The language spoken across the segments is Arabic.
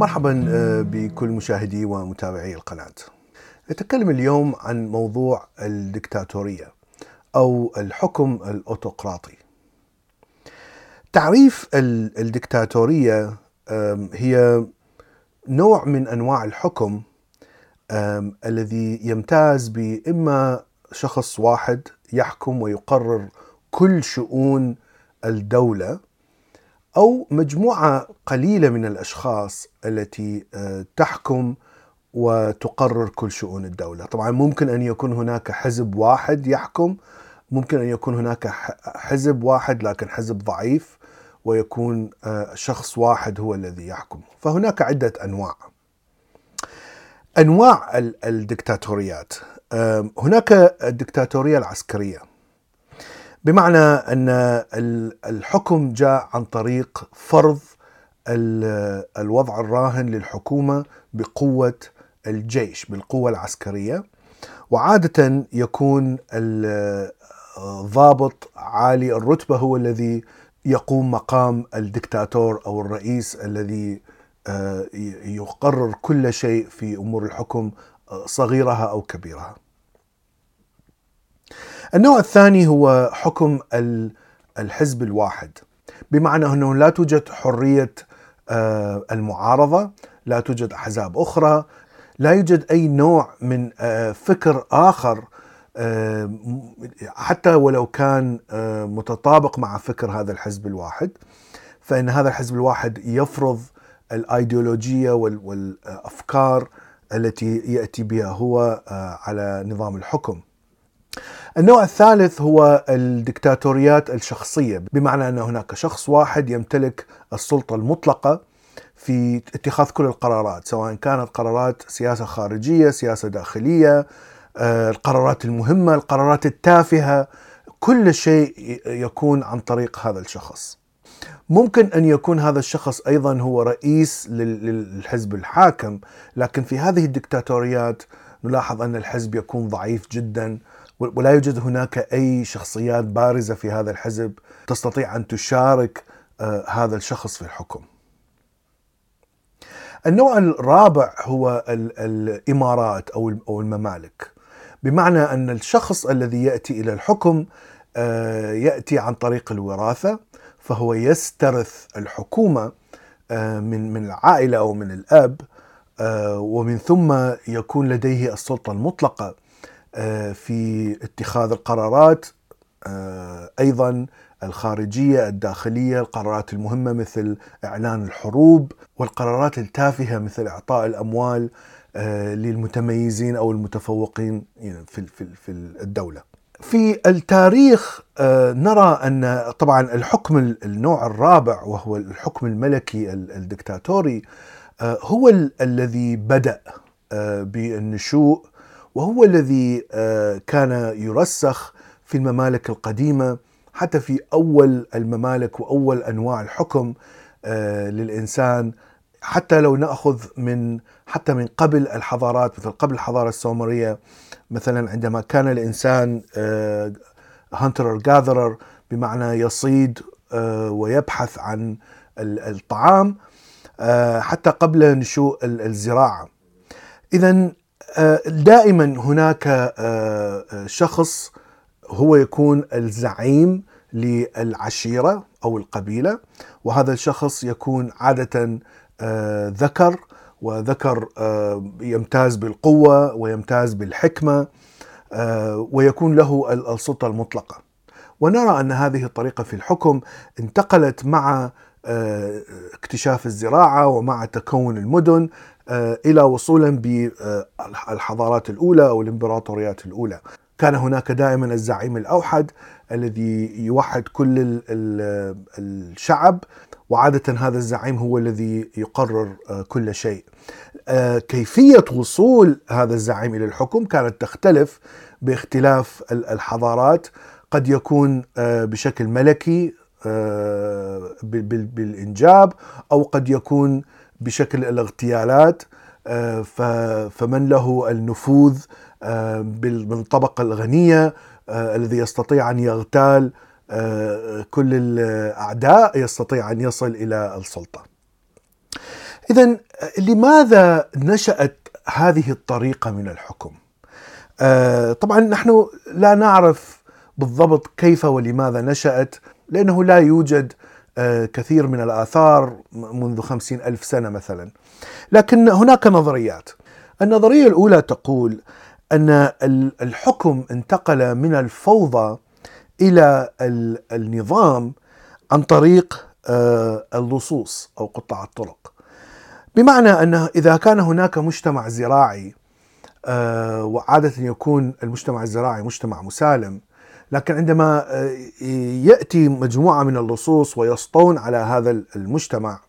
مرحبا آه، بكل مشاهدي ومتابعي القناة. نتكلم اليوم عن موضوع الدكتاتورية أو الحكم الأوتقراطي. تعريف ال- الدكتاتورية هي نوع من أنواع الحكم الذي يمتاز بإما شخص واحد يحكم ويقرر كل شؤون الدولة أو مجموعة قليلة من الأشخاص التي آه، تحكم وتقرر كل شؤون الدولة. طبعا ممكن أن يكون هناك حزب واحد يحكم ممكن أن يكون هناك حزب واحد لكن حزب ضعيف ويكون آه، شخص واحد هو الذي يحكم. فهناك عدة أنواع. أنواع ال- الدكتاتوريات. هناك الدكتاتورية العسكرية. بمعنى أن ال- الحكم جاء عن طريق فرض ال- الوضع الراهن للحكومة بقوة الجيش بالقوة العسكرية وعادة يكون الضابط عالي الرتبة هو الذي يقوم مقام الدكتاتور أو الرئيس الذي آه، يقرر كل شيء في أمور الحكم آه، صغيرها أو كبيرها. النوع الثاني هو حكم ال- الحزب الواحد بمعنى أنه لا توجد حرية آه، المعارضة، لا توجد أحزاب أخرى، لا يوجد أي نوع من آه، فكر آخر آه، حتى ولو كان متطابق مع فكر هذا الحزب الواحد فإن هذا الحزب الواحد يفرض الأيديولوجية وال- والأفكار التي يأتي بها هو على نظام الحكم. النوع الثالث هو الدكتاتوريات الشخصية بمعنى أن هناك شخص واحد يمتلك السلطة المطلقة في اتخاذ كل القرارات سواء كانت قرارات سياسة خارجية سياسة داخلية آه، القرارات المهمة القرارات التافهة كل شيء يكون عن طريق هذا الشخص. ممكن أن يكون هذا الشخص أيضا هو رئيس لل- للحزب الحاكم لكن في هذه الدكتاتوريات نلاحظ أن الحزب يكون ضعيف جدا ولا يوجد هناك أي شخصيات بارزة في هذا الحزب تستطيع أن تشارك آه، هذا الشخص في الحكم. النوع الرابع هو ال- الإمارات أو الم- أو الممالك بمعنى أن الشخص الذي يأتي إلى الحكم آه، يأتي عن طريق الوراثة فهو يسترث الحكومة آه، من من العائلة أو من الأب ومن ثم يكون لديه السلطة المطلقة في اتخاذ القرارات آه، أيضا الخارجية الداخلية القرارات المهمة مثل إعلان الحروب والقرارات التافهة مثل إعطاء الأموال آه، للمتميزين أو المتفوقين يعني في في الدولة. في التاريخ آه، نرى أن طبعا الحكم ال- النوع الرابع وهو الحكم الملكي ال- الدكتاتوري آه، هو ال- الذي بدأ آه، بالنشوء وهو الذي آه، كان يرسخ في الممالك القديمة حتى في أول الممالك وأول أنواع الحكم آه، للإنسان حتى لو نأخذ من حتى من قبل الحضارات مثل قبل الحضارة السومرية مثلا عندما كان الإنسان هانتر جاذرر بمعنى يصيد آه، ويبحث عن ال- الطعام آه، حتى قبل نشوء ال- الزراعة. اذا دائما هناك آه، آه، شخص هو يكون الزعيم للعشيرة أو القبيلة وهذا الشخص يكون عادة آه، ذكر وذكر يمتاز بالقوة ويمتاز بالحكمة ويكون له ال- السلطة المطلقة. ونرى أن هذه الطريقة في الحكم انتقلت مع اكتشاف الزراعة ومع تكون المدن إلى وصولا بالحضارات الأولى أو الإمبراطوريات الأولى. كان هناك دائما الزعيم الأوحد الذي يوحد كل ال- ال- الشعب وعادة هذا الزعيم هو الذي يقرر آه، كل شيء. آه، كيفية وصول هذا الزعيم إلى الحكم كانت تختلف باختلاف ال- الحضارات قد يكون آه، بشكل ملكي آه، بال- بال- بالإنجاب أو قد يكون بشكل الاغتيالات آه، فمن له النفوذ آه، من الطبقه الغنية آه، الذي يستطيع أن يغتال آه، كل الأعداء يستطيع أن يصل إلى السلطة. إذا لماذا نشأت هذه الطريقة من الحكم؟ آه، طبعا نحن لا نعرف بالضبط كيف ولماذا نشأت لأنه لا يوجد آه، كثير من الآثار منذ خمسين ألف سنة مثلا. لكن هناك نظريات. النظرية الأولى تقول أن الحكم انتقل من الفوضى إلى النظام عن طريق آه، اللصوص أو قطاع الطرق. بمعنى أنه إذا كان هناك مجتمع زراعي آه، وعادة يكون المجتمع الزراعي مجتمع مسالم لكن عندما آه، يأتي مجموعة من اللصوص ويسطون على هذا المجتمع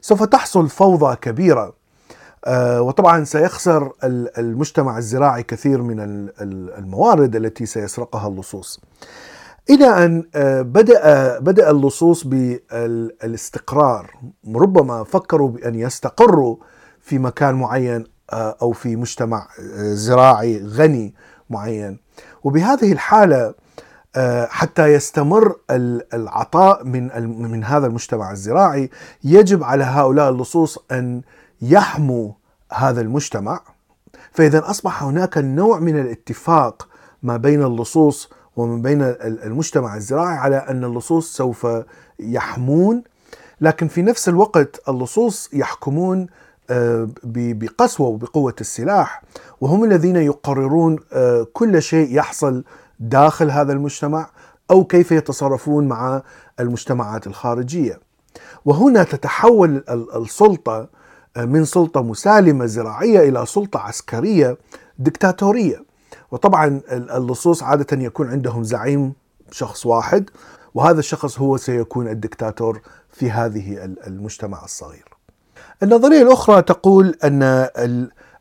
سوف تحصل فوضى كبيرة آه، وطبعا سيخسر المجتمع الزراعي كثير من الموارد التي سيسرقها اللصوص. إلى أن بدأ بدأ اللصوص بالاستقرار ربما فكروا بأن يستقروا في مكان معين آه، أو في مجتمع آه، زراعي غني معين وبهذه الحالة آه، حتى يستمر العطاء من من هذا المجتمع الزراعي يجب على هؤلاء اللصوص أن يحموا هذا المجتمع. فإذا أصبح هناك نوع من الاتفاق ما بين اللصوص وما بين المجتمع الزراعي على أن اللصوص سوف يحمون لكن في نفس الوقت اللصوص يحكمون آه، بقسوة وبقوة السلاح وهم الذين يقررون آه، كل شيء يحصل داخل هذا المجتمع أو كيف يتصرفون مع المجتمعات الخارجية. وهنا تتحول السلطة آه، من سلطة مسالمة زراعية إلى سلطة عسكرية دكتاتورية. وطبعا اللصوص عادة يكون عندهم زعيم شخص واحد وهذا الشخص هو سيكون الدكتاتور في هذه المجتمع الصغير. النظرية الأخرى تقول أن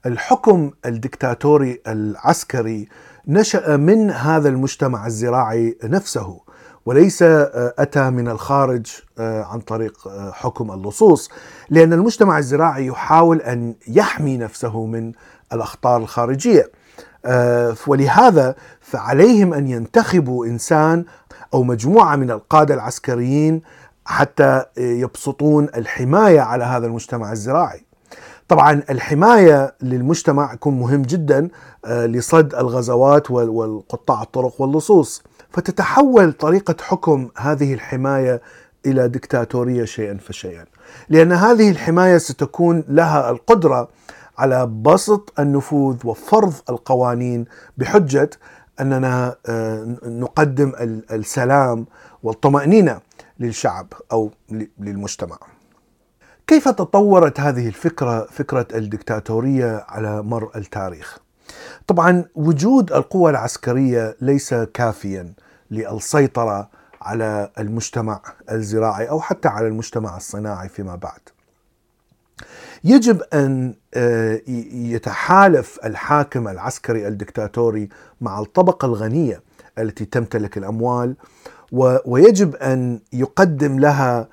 الحكم الدكتاتوري العسكري نشأ من هذا المجتمع الزراعي نفسه وليس أتى من الخارج عن طريق حكم اللصوص لأن المجتمع الزراعي يحاول أن يحمي نفسه من الأخطار الخارجية ولهذا فعليهم أن ينتخبوا إنسان أو مجموعة من القادة العسكريين حتى يبسطون الحماية على هذا المجتمع الزراعي. طبعا الحماية للمجتمع يكون مهم جدا آه، لصد الغزوات والقطاع الطرق واللصوص، فتتحول طريقة حكم هذه الحماية إلى دكتاتورية شيئا فشيئا. لأن هذه الحماية ستكون لها القدرة على بسط النفوذ وفرض القوانين بحجة أننا آه، نقدم السلام والطمأنينة للشعب أو للمجتمع. كيف تطورت هذه الفكرة فكرة الدكتاتورية على مر التاريخ؟ طبعا وجود القوى العسكرية ليس كافيا للسيطرة على المجتمع الزراعي أو حتى على المجتمع الصناعي فيما بعد. يجب أن آه، يتحالف الحاكم العسكري الدكتاتوري مع الطبقة الغنية التي تمتلك الأموال ويجب أن يقدم لها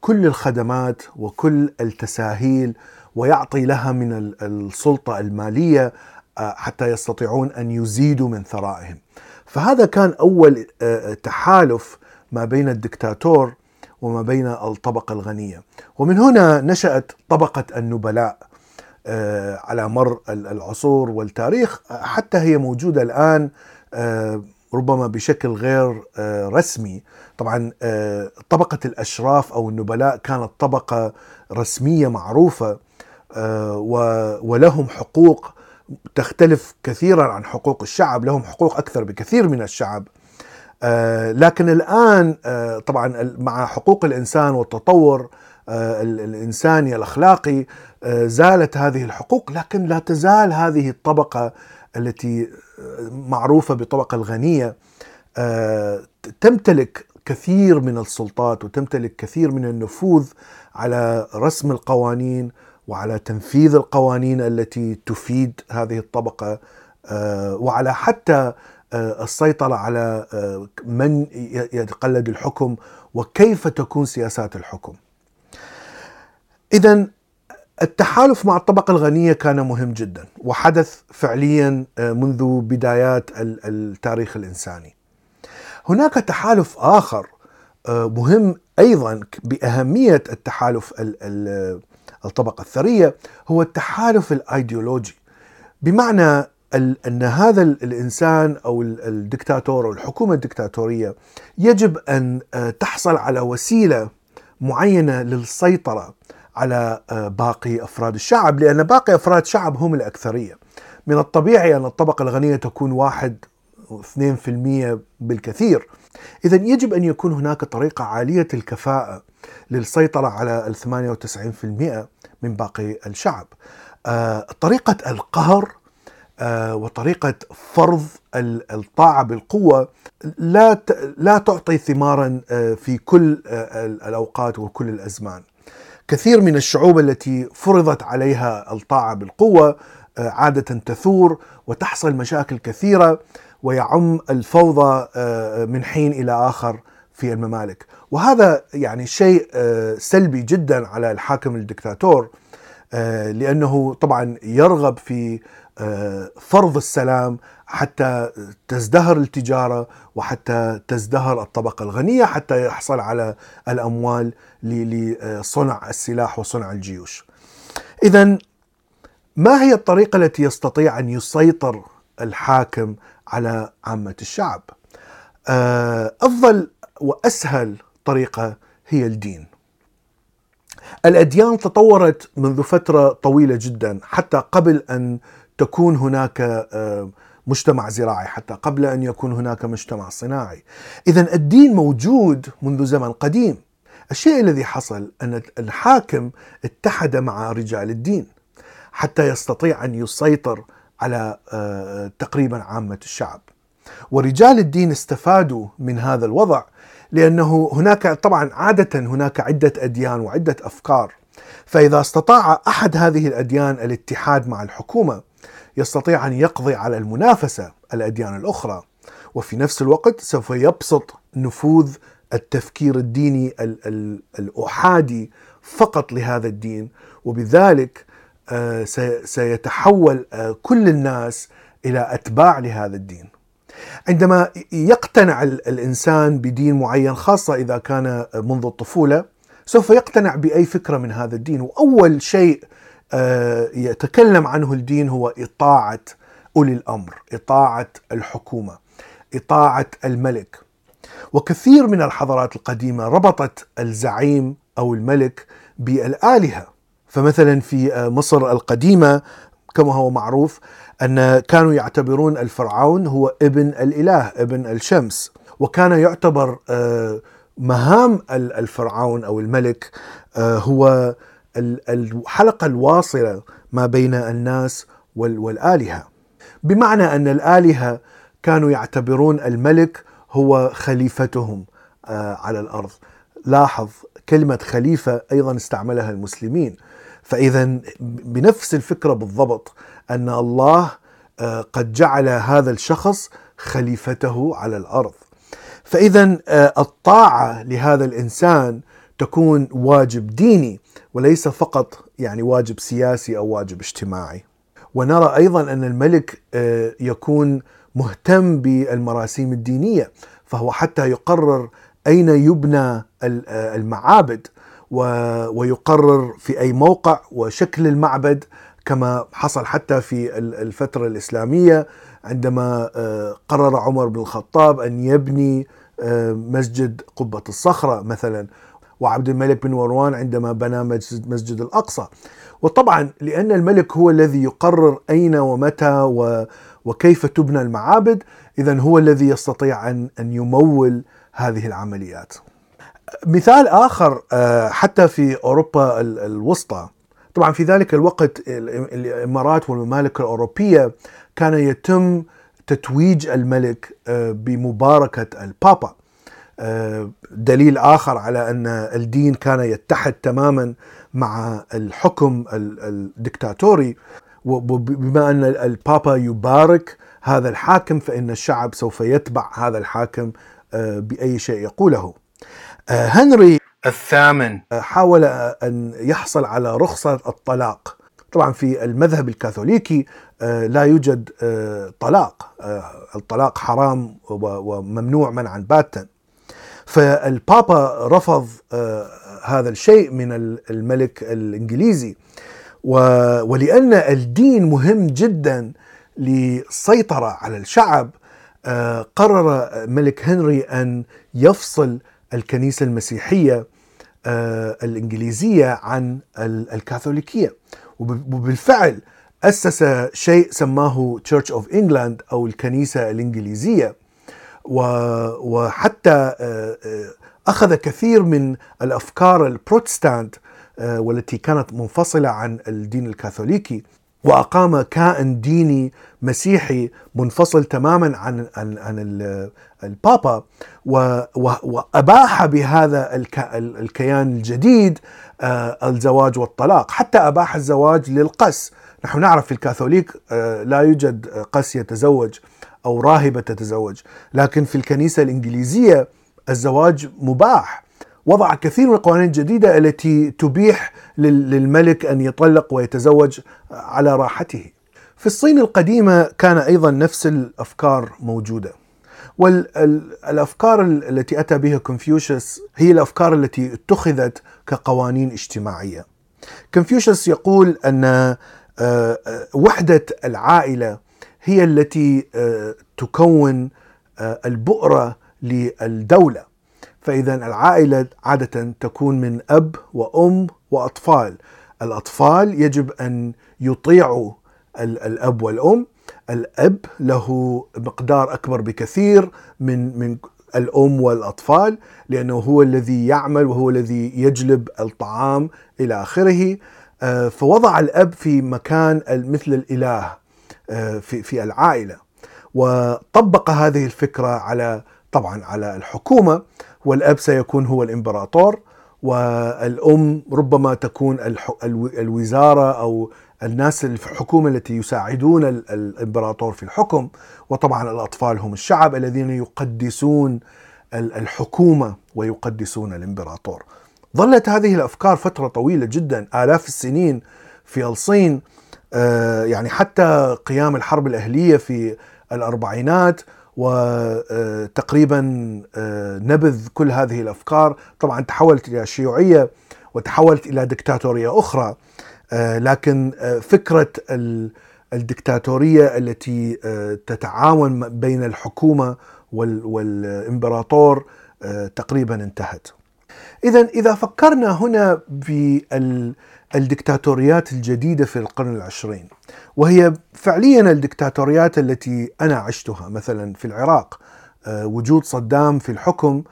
كل الخدمات وكل التساهيل ويعطي لها من السلطة المالية آه، حتى يستطيعون أن يزيدوا من ثرائهم. فهذا كان أول آه، تحالف ما بين الدكتاتور وما بين الطبقة الغنية، ومن هنا نشأت طبقة النبلاء على مر العصور والتاريخ حتى هي موجودة الآن ربما بشكل غير آه، رسمي. طبعا آه، طبقة الأشراف أو النبلاء كانت طبقة رسمية معروفة آه، ولهم حقوق تختلف كثيرا عن حقوق الشعب لهم حقوق أكثر بكثير من الشعب. لكن الآن طبعا مع حقوق الإنسان والتطور الإنساني الأخلاقي زالت هذه الحقوق لكن لا تزال هذه الطبقة التي معروفة بالطبقه الغنية آه، تمتلك كثير من السلطات وتمتلك كثير من النفوذ على رسم القوانين وعلى تنفيذ القوانين التي تفيد هذه الطبقة آه، وعلى حتى آه، السيطرة على من يتقلد الحكم وكيف تكون سياسات الحكم. اذا التحالف مع الطبقة الغنية كان مهم جدا وحدث فعليا آه، منذ بدايات التاريخ الإنساني. هناك تحالف آخر آه، مهم أيضا بأهمية التحالف الطبقة الثرية هو التحالف الأيديولوجي. بمعنى أن هذا الإنسان أو الدكتاتور أو الحكومة الدكتاتورية يجب أن تحصل على وسيلة معينة للسيطرة على باقي أفراد الشعب لأن باقي أفراد الشعب هم الأكثرية. من الطبيعي أن الطبقة الغنية تكون واحد 2% بالكثير. اذا يجب أن يكون هناك طريقة عالية الكفاءة للسيطرة على ال 98% من باقي الشعب. طريقة القهر وطريقة فرض الطاعة بالقوة لا لا تعطي ثمارا في كل الأوقات وكل الأزمان. كثير من الشعوب التي فرضت عليها الطاعة بالقوة عادة تثور وتحصل مشاكل كثيرة ويعم الفوضى من حين إلى آخر في الممالك، وهذا يعني شيء سلبي جدا على الحاكم الدكتاتور لأنه طبعا يرغب في فرض السلام حتى تزدهر التجارة وحتى تزدهر الطبقة الغنية حتى يحصل على الأموال لصنع السلاح وصنع الجيوش. اذا ما هي الطريقة التي يستطيع أن يسيطر الحاكم على عامة الشعب؟ أفضل وأسهل طريقة هي الدين. الأديان تطورت منذ فترة طويلة جدا حتى قبل أن تكون هناك مجتمع زراعي حتى قبل أن يكون هناك مجتمع صناعي. اذا الدين موجود منذ زمن قديم. الشيء الذي حصل أن الحاكم اتحد مع رجال الدين حتى يستطيع أن يسيطر على تقريبا عامة الشعب. ورجال الدين استفادوا من هذا الوضع لأنه هناك طبعا عادة هناك عدة أديان وعدة أفكار. فإذا استطاع أحد هذه الأديان الاتحاد مع الحكومة يستطيع أن يقضي على المنافسة الأديان الأخرى. وفي نفس الوقت سوف يبسط نفوذ التفكير الديني الأحادي فقط لهذا الدين. وبذلك سيتحول كل الناس إلى أتباع لهذا الدين. عندما يقتنع الإنسان بدين معين خاصة إذا كان منذ الطفولة سوف يقتنع بأي فكرة من هذا الدين. وأول شيء يتكلم عنه الدين هو إطاعة أولي الأمر، إطاعة الحكومة، إطاعة الملك. وكثير من الحضارات القديمة ربطت الزعيم أو الملك بالآلهة. فمثلا في مصر القديمة كما هو معروف أن كانوا يعتبرون الفرعون هو ابن الإله، ابن الشمس، وكان يعتبر مهام الفرعون أو الملك هو الحلقة الواصلة ما بين الناس والآلهة. بمعنى أن الآلهة كانوا يعتبرون الملك هو خليفتهم على الأرض. لاحظ كلمة خليفة أيضا استعملها المسلمين. فإذا بنفس الفكرة بالضبط أن الله قد جعل هذا الشخص خليفته على الأرض. فإذا الطاعة لهذا الإنسان تكون واجب ديني. وليس فقط يعني واجب سياسي أو واجب اجتماعي. ونرى أيضا أن الملك يكون مهتم بالمراسيم الدينية فهو حتى يقرر أين يبنى المعابد ويقرر في أي موقع وشكل المعبد كما حصل حتى في الفترة الإسلامية عندما قرر عمر بن الخطاب أن يبني مسجد قبة الصخرة مثلا وعبد الملك بن مروان عندما بنى مسجد, الأقصى. وطبعا لأن الملك هو الذي يقرر أين ومتى وكيف تبنى المعابد إذا هو الذي يستطيع أن يمول هذه العمليات. مثال آخر حتى في أوروبا الوسطى. طبعا في ذلك الوقت الإمارات والممالك الأوروبية كان يتم تتويج الملك بمباركة البابا. دليل آخر على أن الدين كان يتحد تماما مع الحكم الدكتاتوري وبما أن البابا يبارك هذا الحاكم فإن الشعب سوف يتبع هذا الحاكم بأي شيء يقوله. هنري الثامن حاول أن يحصل على رخصة الطلاق. طبعا في المذهب الكاثوليكي لا يوجد طلاق، الطلاق حرام وممنوع منعا باتا. فالبابا رفض هذا الشيء من الملك الإنجليزي. ولأن الدين مهم جدا للسيطره على الشعب قرر ملك هنري أن يفصل الكنيسة المسيحية الإنجليزية عن الكاثوليكية. وبالفعل أسس شيء سماه Church of England أو الكنيسة الإنجليزية. وحتى أخذ كثير من الأفكار البروتستانت والتي كانت منفصلة عن الدين الكاثوليكي وأقام كائن ديني مسيحي منفصل تماما عن عن عن البابا وأباح بهذا الكيان الجديد الزواج والطلاق. حتى أباح الزواج للقس. نحن نعرف في الكاثوليك لا يوجد قس يتزوج. أو راهبة تتزوج لكن في الكنيسة الإنجليزية الزواج مباح وضع كثير من القوانين الجديدة التي تبيح للملك أن يطلق ويتزوج على راحته. في الصين القديمة كان أيضا نفس الأفكار موجودة. والافكار التي أتى بها كونفوشيوس هي الأفكار التي اتخذت كقوانين اجتماعية. كونفوشيوس يقول أن وحدة العائلة هي التي تكون البؤرة للدولة. فإذا العائلة عادة تكون من أب وأم وأطفال. الأطفال يجب أن يطيعوا الأب والأم. الأب له مقدار أكبر بكثير من من الأم والأطفال لأنه هو الذي يعمل وهو الذي يجلب الطعام إلى آخره. فوضع الأب في مكان مثل الإله في في العائلة. وطبق هذه الفكرة على طبعا على الحكومة والأب سيكون هو الإمبراطور والأم ربما تكون الوزارة أو الناس في الحكومة التي يساعدون الإمبراطور في الحكم. وطبعا الأطفال هم الشعب الذين يقدسون الحكومة ويقدسون الإمبراطور. ظلت هذه الأفكار فترة طويلة جدا آلاف السنين في الصين. يعني حتى قيام الحرب الأهلية في الأربعينات وتقريبا نبذ كل هذه الأفكار طبعا تحولت إلى شيوعية وتحولت إلى دكتاتورية أخرى لكن فكرة الدكتاتورية التي تتعاون بين الحكومة والإمبراطور تقريبا انتهت. اذا إذا فكرنا هنا بالدكتاتوريات الجديدة في القرن العشرين وهي فعليا الدكتاتوريات التي أنا عشتها مثلا في العراق وجود صدام في الحكم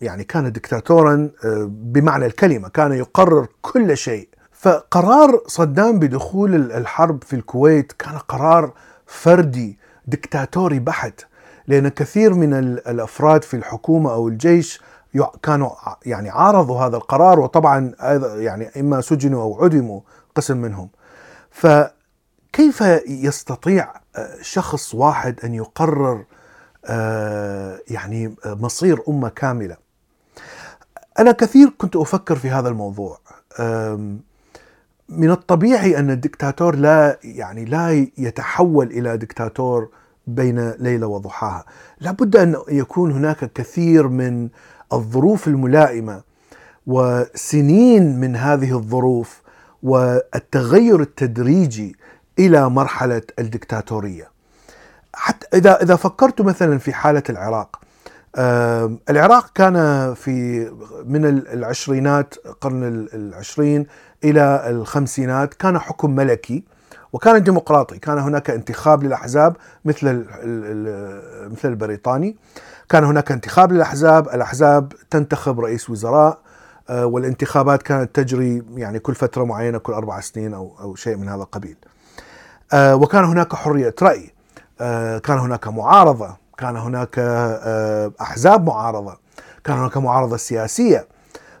يعني كان دكتاتورا بمعنى الكلمة كان يقرر كل شيء. فقرار صدام بدخول الحرب في الكويت كان قرار فردي دكتاتوري بحت لأن كثير من الأفراد في الحكومة أو الجيش كانوا يعني عارضوا هذا القرار وطبعا يعني إما سجنوا أو عدموا قسم منهم. فكيف يستطيع شخص واحد أن يقرر يعني مصير أمة كاملة؟ أنا كثير كنت أفكر في هذا الموضوع. من الطبيعي أن الدكتاتور لا يعني لا يتحول إلى دكتاتور بين ليلة وضحاها. لابد أن يكون هناك كثير من الظروف الملائمة وسنين من هذه الظروف والتغير التدريجي إلى مرحلة الدكتاتورية. حتى إذا إذا فكرت مثلا في حالة العراق العراق كان في من العشرينات قرن العشرين إلى الخمسينات كان حكم ملكي وكان ديمقراطي كان هناك انتخاب للأحزاب مثل مثل البريطاني كان هناك انتخاب للأحزاب الأحزاب تنتخب رئيس وزراء والانتخابات كانت تجري يعني كل فترة معينة كل أربع سنين أو أو شيء من هذا القبيل. وكان هناك حرية رأي كان هناك معارضة كان هناك أحزاب معارضة كان هناك معارضة سياسية.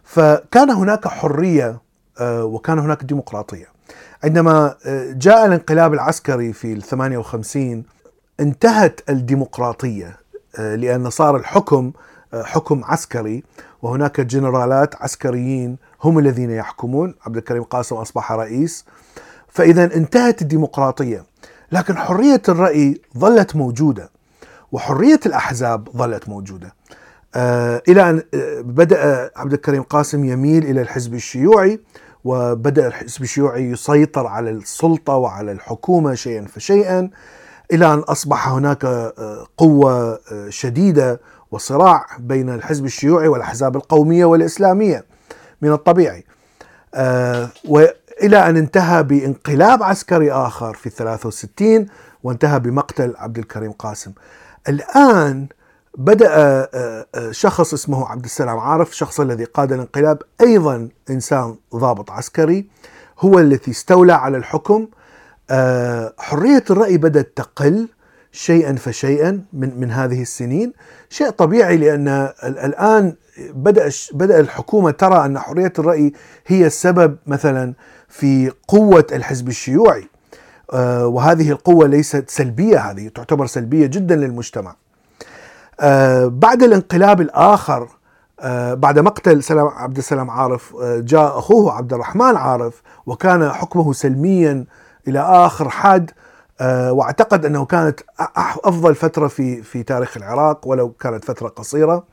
فكان هناك حرية وكان هناك ديمقراطية. عندما جاء الانقلاب العسكري في ال 58 انتهت الديمقراطية. لأن صار الحكم حكم عسكري وهناك جنرالات عسكريين هم الذين يحكمون. عبد الكريم قاسم أصبح رئيس. فإذا انتهت الديمقراطية لكن حرية الرأي ظلت موجودة وحرية الأحزاب ظلت موجودة. آه، إلى أن آه، بدأ عبد الكريم قاسم يميل إلى الحزب الشيوعي وبدأ الحزب الشيوعي يسيطر على السلطة وعلى الحكومة شيئا فشيئا. إلى أن أصبح هناك آه، قوة شديدة وصراع بين الحزب الشيوعي والأحزاب القومية والإسلامية من الطبيعي. وإلى أن انتهى بانقلاب عسكري آخر في 63 وانتهى بمقتل عبد الكريم قاسم. الآن بدأ آه، آه، شخص اسمه عبد السلام عارف الشخص الذي قاد الانقلاب أيضا إنسان ضابط عسكري هو الذي استولى على الحكم آه، حرية الرأي بدأت تقل شيئا فشيئا من من هذه السنين. شيء طبيعي لأن الآن بدأ بدأ الحكومة ترى أن حرية الرأي هي السبب مثلا في قوة الحزب الشيوعي. وهذه القوة ليست سلبية هذه تعتبر سلبية جدا للمجتمع. آه، بعد الانقلاب الآخر آه، بعد مقتل سلام عبد السلام عارف آه، جاء أخوه عبد الرحمن عارف وكان حكمه سلميا إلى آخر حد واعتقد أنه كانت أفضل فترة في في تاريخ العراق ولو كانت فترة قصيرة.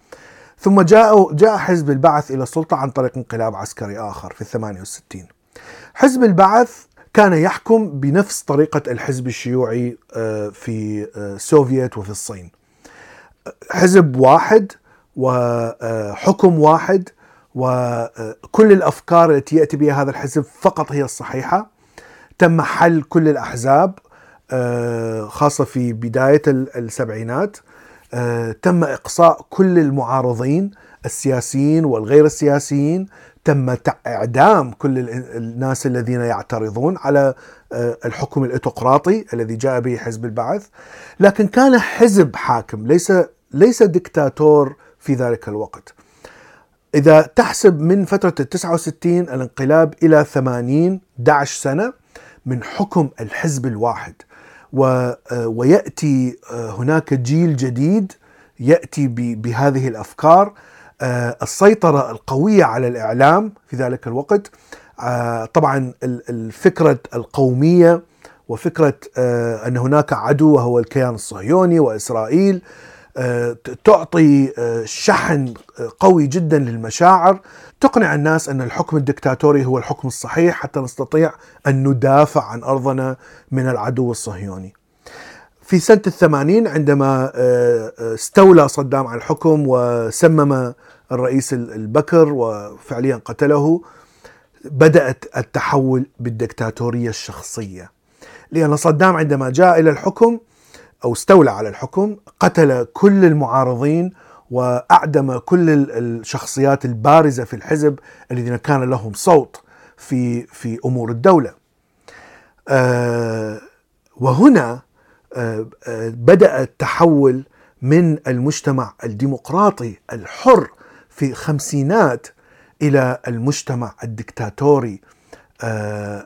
ثم جاء جاء حزب البعث إلى السلطة عن طريق انقلاب عسكري آخر في 68 حزب البعث كان يحكم بنفس طريقة الحزب الشيوعي في السوفيت وفي الصين. حزب واحد وحكم واحد وكل الأفكار التي يأتي بها هذا الحزب فقط هي الصحيحة. تم حل كل الأحزاب خاصة في بداية السبعينات. تم إقصاء كل المعارضين السياسيين والغير السياسيين. تم إعدام كل الناس الذين يعترضون على الحكم الاوتقراطي الذي جاء به حزب البعث. لكن كان حزب حاكم ليس ليس دكتاتور في ذلك الوقت. إذا تحسب من فترة ال 69 الانقلاب إلى 80 11 سنة من حكم الحزب الواحد. ويأتي هناك جيل جديد يأتي بهذه الأفكار. السيطرة القوية على الإعلام في ذلك الوقت. طبعا الفكرة القومية وفكرة أن هناك عدو وهو الكيان الصهيوني وإسرائيل. آه، تعطي آه، شحن آه، قوي جدا للمشاعر تقنع الناس أن الحكم الدكتاتوري هو الحكم الصحيح حتى نستطيع أن ندافع عن أرضنا من العدو الصهيوني. في سنة الثمانين عندما استولى صدام على الحكم وسمم الرئيس البكر وفعليا قتله بدأت التحول بالدكتاتورية الشخصية. لأن صدام عندما جاء إلى الحكم أو استولى على الحكم قتل كل المعارضين وأعدم كل الشخصيات البارزة في الحزب الذين كان لهم صوت في في أمور الدولة. آه، وهنا آه، آه، بدأ التحول من المجتمع الديمقراطي الحر في الخمسينات إلى المجتمع الدكتاتوري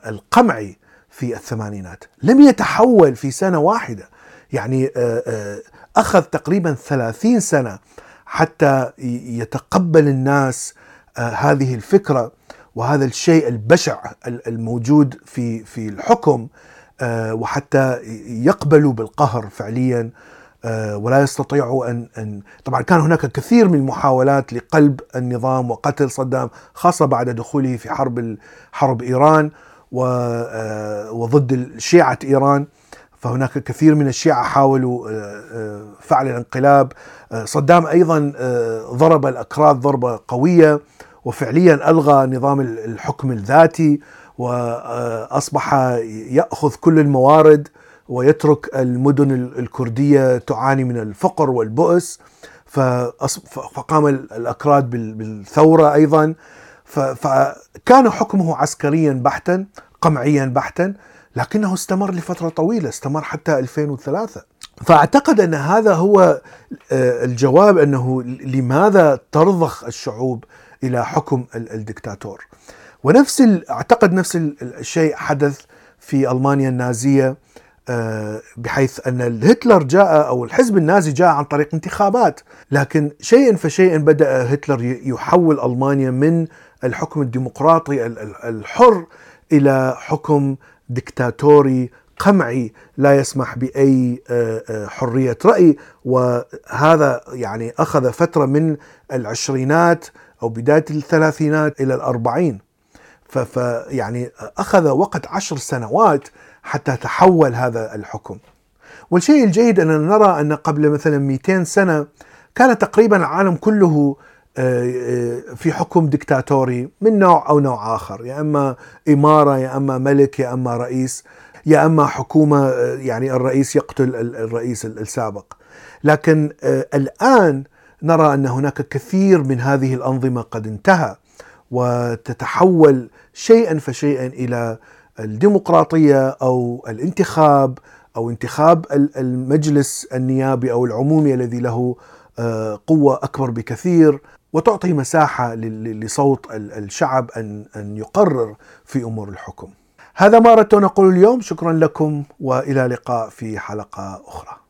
القمعي في الثمانينات لم يتحول في سنة واحدة يعني آه، آه، أخذ تقريبا ثلاثين سنة حتى يتقبل الناس آه، هذه الفكرة وهذا الشيء البشع الموجود في في الحكم وحتى يقبلوا بالقهر فعليا ولا يستطيعوا أن أن طبعا كان هناك كثير من المحاولات لقلب النظام وقتل صدام خاصة بعد دخوله في حرب حرب إيران وضد شيعه إيران. فهناك كثير من الشيعة حاولوا آه، آه، فعل الانقلاب. آه، صدام أيضا ضرب الأكراد ضربة قوية وفعليا ألغى نظام الحكم الذاتي وأصبح يأخذ كل الموارد ويترك المدن الكردية تعاني من الفقر والبؤس. فقام الأكراد بالثورة أيضا. فكان حكمه عسكريا بحتا قمعيا بحتا. لكنه استمر لفترة طويلة استمر حتى 2003 فأعتقد أن هذا هو آه، الجواب أنه لماذا ترضخ الشعوب إلى حكم الدكتاتور. ونفس أعتقد نفس الشيء حدث في ألمانيا النازية آه، بحيث أن هتلر جاء أو الحزب النازي جاء عن طريق انتخابات. لكن شيئا فشيئا بدأ هتلر يحول ألمانيا من الحكم الديمقراطي الحر إلى حكم دكتاتوري قمعي لا يسمح بأي حرية رأي. وهذا يعني أخذ فترة من العشرينات أو بداية الثلاثينات إلى الأربعين. فيعني أخذ وقت عشر سنوات حتى تحول هذا الحكم. والشيء الجيد أننا نرى أن قبل مثلا 200 سنة كان تقريبا العالم كله في حكم دكتاتوري من نوع أو نوع آخر يا إما إمارة يا إما ملك يا إما رئيس يا إما حكومة يعني الرئيس يقتل الرئيس السابق. لكن الآن نرى أن هناك كثير من هذه الأنظمة قد انتهى وتتحول شيئا فشيئا إلى الديمقراطية أو الانتخاب أو انتخاب المجلس النيابي أو العمومي الذي له قوة أكبر بكثير. وتعطي مساحة لصوت الشعب أن أن يقرر في أمور الحكم. هذا ما أردت أن أقول اليوم، شكرا لكم وإلى لقاء في حلقة أخرى.